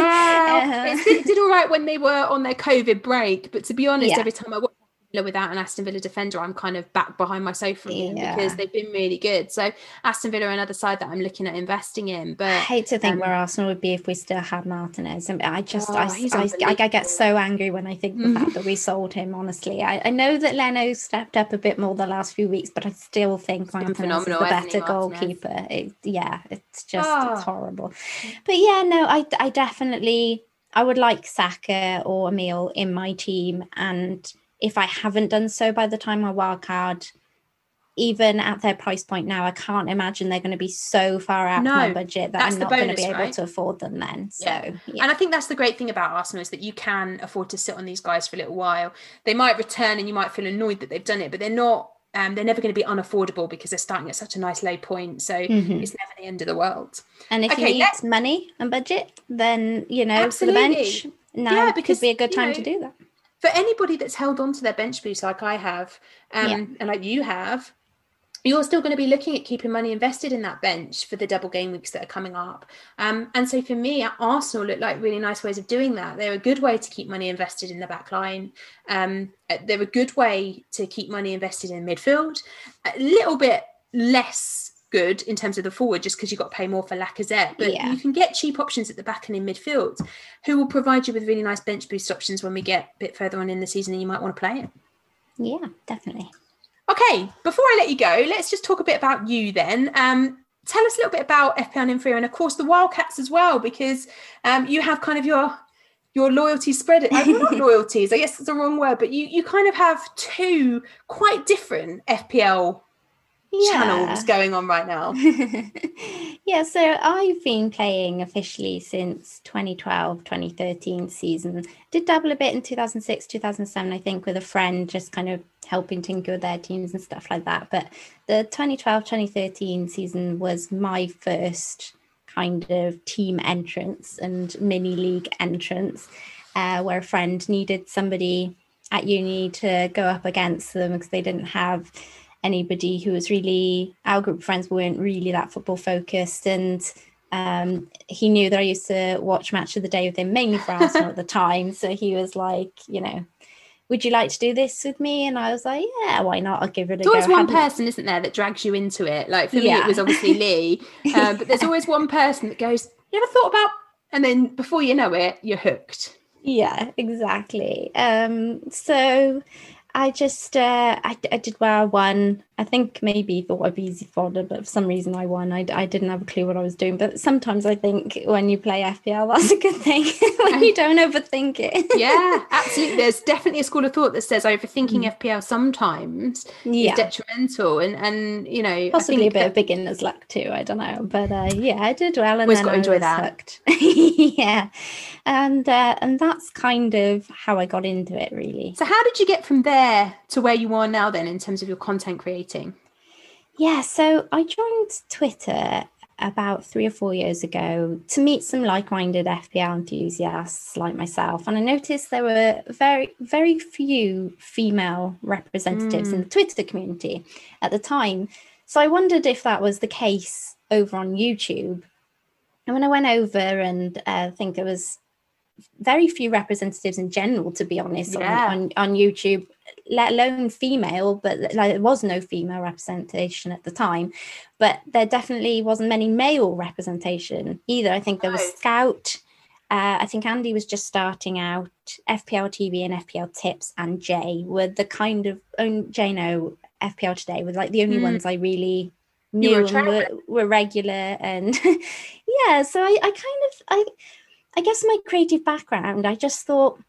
Uh-huh. it did, it did all right when they were on their COVID break, but to be honest, Yeah. every time I watch without an Aston Villa defender, I'm kind of back behind my sofa again because they've been really good. So Aston Villa are another side that I'm looking at investing in. But I hate to think um, where Arsenal would be if we still had Martinez. I just, I, Oh, I, I, I get so angry when I think the fact that we sold him. Honestly, I, I know that Leno stepped up a bit more the last few weeks, but I still think Martinez is the he, better Martinez? goalkeeper. It, yeah, it's just Oh. it's horrible. But yeah, no, I, I definitely, I would like Saka or Emile in my team, and if I haven't done so by the time I wildcard. Even at their price point now, I can't imagine they're going to be so far out of my budget that I'm not going to be able right? to afford them then. So, Yeah. yeah. And I think that's the great thing about Arsenal is that you can afford to sit on these guys for a little while. They might return and you might feel annoyed that they've done it, but they're not. Um, they're never going to be unaffordable because they're starting at such a nice low point. So Mhm. it's never the end of the world. And if Okay, you need let's- money and budget, then you know for the bench, now Yeah, could because, be a good you time know, to do that. For anybody that's held on to their bench boost like I have, um, Yeah. and like you have, you're still going to be looking at keeping money invested in that bench for the double game weeks that are coming up. Um, and so for me, Arsenal look like really nice ways of doing that. They're a good way to keep money invested in the back line. Um, uh, they're a good way to keep money invested in midfield. A little bit less good in terms of the forward just because you've got to pay more for Lacazette. But Yeah. you can get cheap options at the back and in midfield who will provide you with really nice bench boost options when we get a bit further on in the season and you might want to play it. Yeah, definitely. Okay, before I let you go, let's just talk a bit about you then. Um, tell us a little bit about FPL and Inferior and of course the Wildcats as well, because um, you have kind of your your loyalties spread. Uh, not loyalties, I guess that's the wrong word, but you you kind of have two quite different FPL channels going on right now. yeah, so I've been playing officially since 2012, 2013 season. Did double a bit in 2006, 2007, I think, with a friend, just kind of helping tinker with their teams and stuff like that. But the 2012, 2013 season was my first kind of team entrance and mini league entrance, uh, where a friend needed somebody at uni to go up against them because they didn't have anybody who was really our group of friends weren't really that football focused and um, he knew that I used to watch Match of the Day with him mainly for Arsenal at the time. So he was like, you know, would you like to do this with me? And I was like, yeah, why not? I'll give it a go. there's always one person, isn't there, that drags you into it. Like for yeah. me, it was obviously Lee, um, but there's always one person that goes, you ever thought about? And then before you know it, you're hooked. Yeah, exactly. Um, so I just uh, I, I did well. I won. I think maybe thought I'd be easy fodder, but for some reason I won. I, I didn't have a clue what I was doing. But sometimes I think when you play FPL, that's a good thing when you don't overthink it. yeah, absolutely. There's definitely a school of thought that says overthinking mm. FPL sometimes yeah. is detrimental, and and you know possibly a bit of beginner's luck too. I don't know, but uh, yeah, I did well, and always got to enjoy that. yeah, and uh, and that's kind of how I got into it, really. So how did you get from there to where you are now, then, in terms of your content creating? Yeah, so I joined Twitter about three or four years ago to meet some like-minded FPL enthusiasts like myself, and I noticed there were very, very few female representatives mm. in the Twitter community at the time. So I wondered if that was the case over on YouTube. And when I went over, and uh, I think there was very few representatives in general, to be honest, yeah. on, on, on YouTube let alone female, but like, there was no female representation at the time. But there definitely wasn't many male representation either. I think there was Scout. Uh, I think Andy was just starting out. FPL TV and FPL Tips and Jay were the kind of own JNO FPL today were like the only mm. ones I really knew were and were, were regular and yeah. So I, I kind of I I guess my creative background, I just thought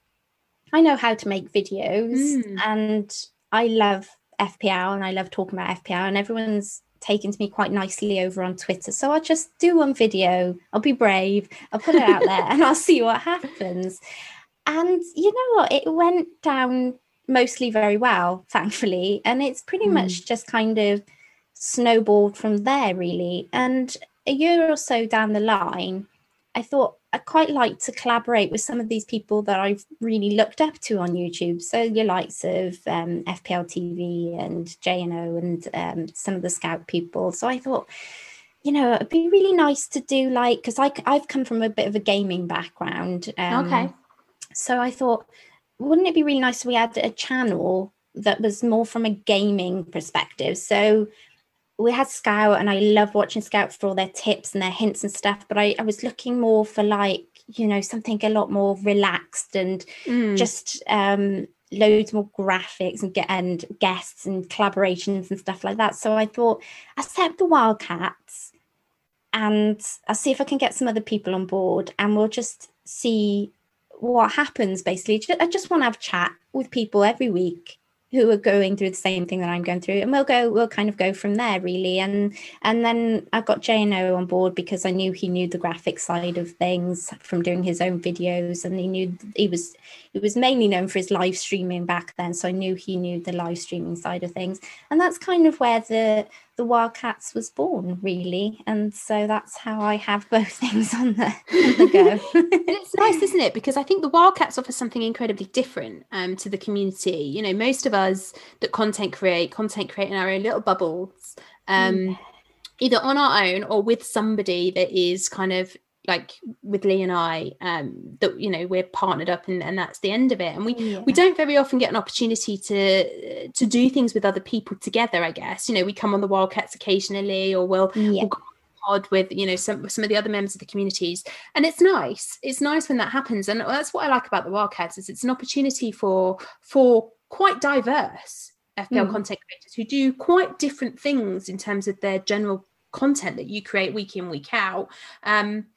I know how to make videos mm. and I love FPL and I love talking about FPL and everyone's taken to me quite nicely over on Twitter. So I'll just do one video, I'll be brave, I'll put it out there and I'll see what happens. And you know what? It went down mostly very well, thankfully. And it's pretty mm. much just kind of snowballed from there, really. And a year or so down the line, I thought I quite like to collaborate with some of these people that I've really looked up to on YouTube. So your likes of um, FPL TV and JNO and um, some of the Scout people. So I thought, you know, it'd be really nice to do like because I I've come from a bit of a gaming background. Um, okay. So I thought, wouldn't it be really nice if we had a channel that was more from a gaming perspective? So we had Scout and I love watching Scout for all their tips and their hints and stuff, but I, I was looking more for like, you know, something a lot more relaxed and mm. just um loads more graphics and get and guests and collaborations and stuff like that. So I thought I set up the Wildcats and I'll see if I can get some other people on board and we'll just see what happens basically. I just want to have chat with people every week who are going through the same thing that I'm going through, and we'll go, we'll kind of go from there, really. And and then I got JNO on board because I knew he knew the graphic side of things from doing his own videos, and he knew he was he was mainly known for his live streaming back then, so I knew he knew the live streaming side of things, and that's kind of where the the Wildcats was born, really. And so that's how I have both things on the, on the go. it's nice, isn't it? Because I think the Wildcats offer something incredibly different um, to the community. You know, most of us that content create, content create in our own little bubbles. Um, mm. Either on our own or with somebody that is kind of like with Lee and I, um, that you know we're partnered up and, and that's the end of it. And we yeah. we don't very often get an opportunity to to do things with other people together. I guess you know we come on the Wildcats occasionally, or we'll, yeah. we'll pod with you know some some of the other members of the communities, and it's nice. It's nice when that happens, and that's what I like about the Wildcats is it's an opportunity for for quite diverse FPL mm. content creators who do quite different things in terms of their general content that you create week in week out. Um,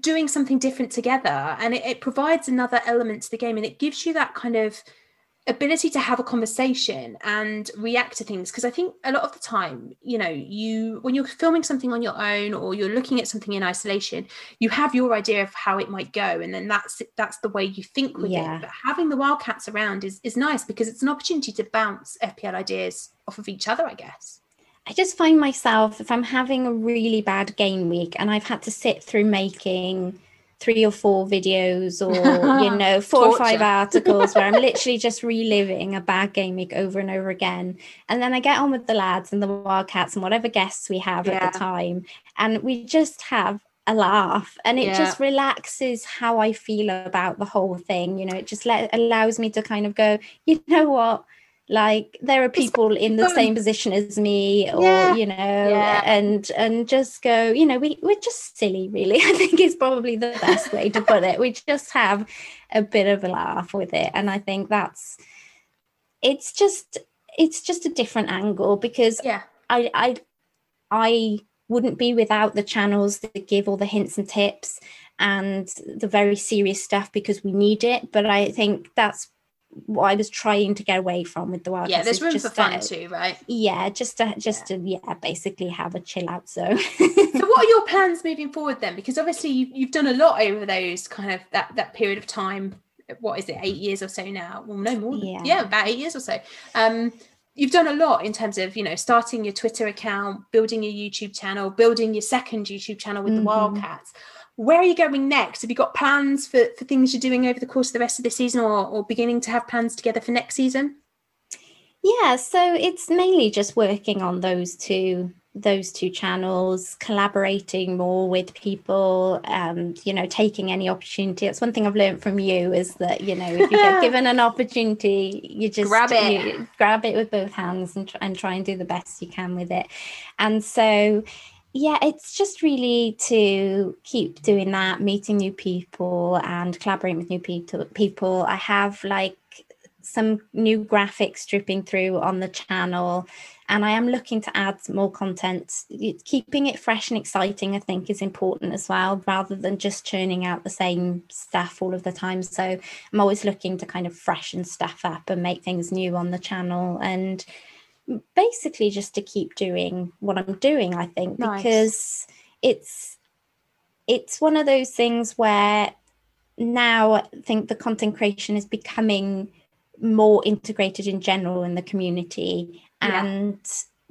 doing something different together and it, it, provides another element to the game and it gives you that kind of ability to have a conversation and react to things. Because i think a lot of the time you know you when you're filming something on your own or you're looking at something in isolation you have your idea of how it might go and then that's that's the way you think with yeah. it but having the wildcats around is is nice because it's an opportunity to bounce fpl ideas off of each other i guess I just find myself if I'm having a really bad game week and I've had to sit through making three or four videos or you know four or five articles where I'm literally just reliving a bad game week over and over again and then I get on with the lads and the wildcats and whatever guests we have yeah. at the time and we just have a laugh and it yeah. just relaxes how I feel about the whole thing you know it just let, allows me to kind of go you know what like there are people in the same position as me or yeah. you know yeah. and and just go you know we we're just silly really i think is probably the best way to put it we just have a bit of a laugh with it and i think that's it's just it's just a different angle because yeah i i i wouldn't be without the channels that give all the hints and tips and the very serious stuff because we need it but i think that's what I was trying to get away from with the wild. Yeah, there's room for fun too, right? Yeah, just to just yeah. to yeah, basically have a chill out zone. so, what are your plans moving forward then? Because obviously you've, you've done a lot over those kind of that that period of time. What is it, eight years or so now? Well, no more. Than, yeah. yeah, about eight years or so. Um, you've done a lot in terms of you know starting your Twitter account, building your YouTube channel, building your second YouTube channel with mm-hmm. the Wildcats where are you going next? Have you got plans for, for things you're doing over the course of the rest of the season or, or beginning to have plans together for next season? Yeah, so it's mainly just working on those two those two channels collaborating more with people um you know taking any opportunity that's one thing i've learned from you is that you know if you get given an opportunity you just grab it grab it with both hands and, and try and do the best you can with it and so yeah, it's just really to keep doing that, meeting new people and collaborating with new people. People, I have like some new graphics dripping through on the channel, and I am looking to add more content. Keeping it fresh and exciting, I think, is important as well, rather than just churning out the same stuff all of the time. So I'm always looking to kind of freshen stuff up and make things new on the channel and basically just to keep doing what I'm doing, I think, nice. because it's it's one of those things where now I think the content creation is becoming more integrated in general in the community yeah. and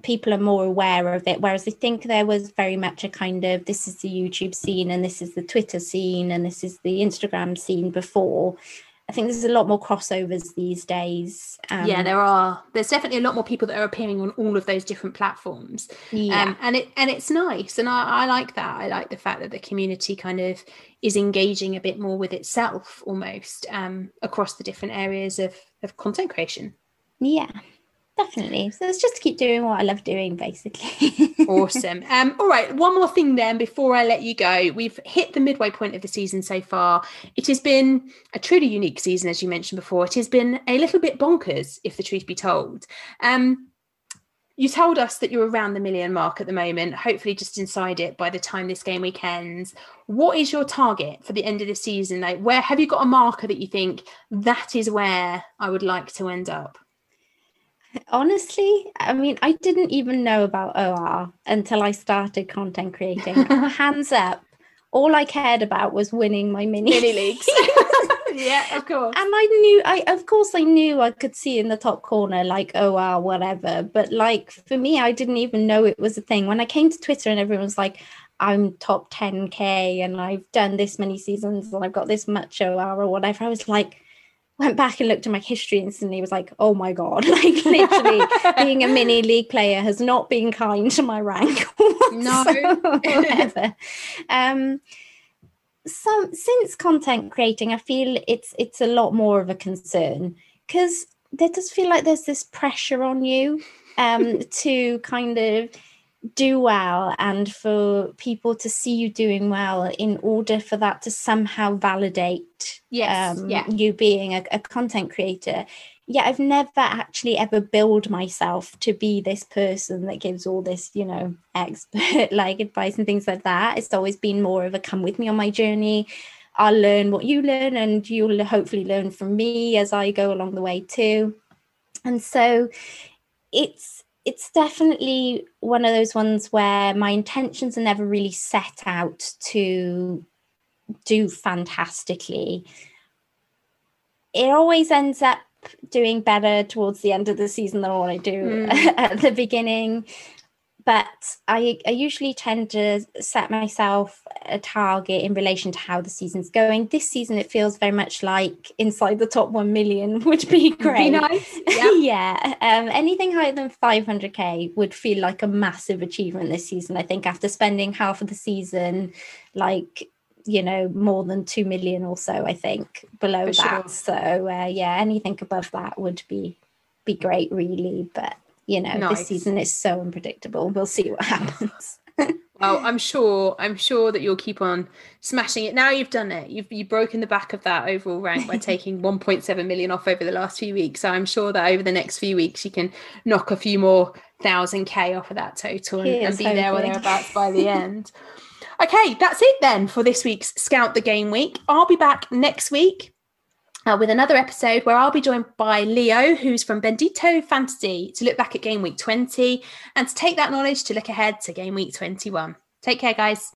people are more aware of it whereas i think there was very much a kind of this is the youtube scene and this is the twitter scene and this is the instagram scene before I think there's a lot more crossovers these days. Um, yeah, there are. There's definitely a lot more people that are appearing on all of those different platforms. Yeah, um, and it and it's nice, and I, I like that. I like the fact that the community kind of is engaging a bit more with itself, almost um, across the different areas of of content creation. Yeah, Definitely. So it's just to keep doing what I love doing, basically. awesome. Um, all right. One more thing then before I let you go. We've hit the midway point of the season so far. It has been a truly unique season, as you mentioned before. It has been a little bit bonkers, if the truth be told. Um, you told us that you're around the million mark at the moment, hopefully just inside it by the time this game week ends. What is your target for the end of the season? Like where have you got a marker that you think that is where I would like to end up? Honestly, I mean, I didn't even know about OR until I started content creating. Hands up, all I cared about was winning my mini, mini leagues. yeah, of course. And I knew, I of course, I knew I could see in the top corner like OR, whatever. But like for me, I didn't even know it was a thing. When I came to Twitter and everyone was like, I'm top 10k and I've done this many seasons and I've got this much OR or whatever, I was like went back and looked at my history instantly was like oh my god. Like literally being a mini league player has not been kind to my rank no. ever um so since content creating i feel it's it's a lot more of a concern because there does feel like there's this pressure on you um to kind of do well and for people to see you doing well in order for that to somehow validate yes, um, yeah. you being a, a, content creator. Yeah i've never actually ever billed myself to be this person that gives all this you know expert like advice and things like that. It's always been more of a come with me on my journey. I'll learn what you learn and you'll hopefully learn from me as i go along the way too. And so it's it's definitely one of those ones where my intentions are never really set out to do fantastically. It always ends up doing better towards the end of the season than what I do mm. at the beginning. But I, I usually tend to set myself a target in relation to how the season's going. This season, it feels very much like inside the top 1 million would be great. Be nice. Yeah. yeah. Um, anything higher than 500k would feel like a massive achievement this season. I think after spending half of the season, like you know more than 2 million or so i think below For that sure. so uh, yeah anything above that would be be great really but you know Nice. this season is so unpredictable we'll see what happens Well, I'm sure. I'm sure that you'll keep on smashing it. Now you've done it. You've you've broken the back of that overall rank by taking 1.7 million off over the last few weeks. So I'm sure that over the next few weeks you can knock a few more thousand k off of that total and, and be there or hoping. thereabouts by the end. Okay, that's it then for this week's Scout the Game Week. I'll be back next week uh, with another episode where I'll be joined by Leo, who's from Bendito Fantasy, to look back at Game Week 20 and to take that knowledge to look ahead to Game Week 21. Take care, guys.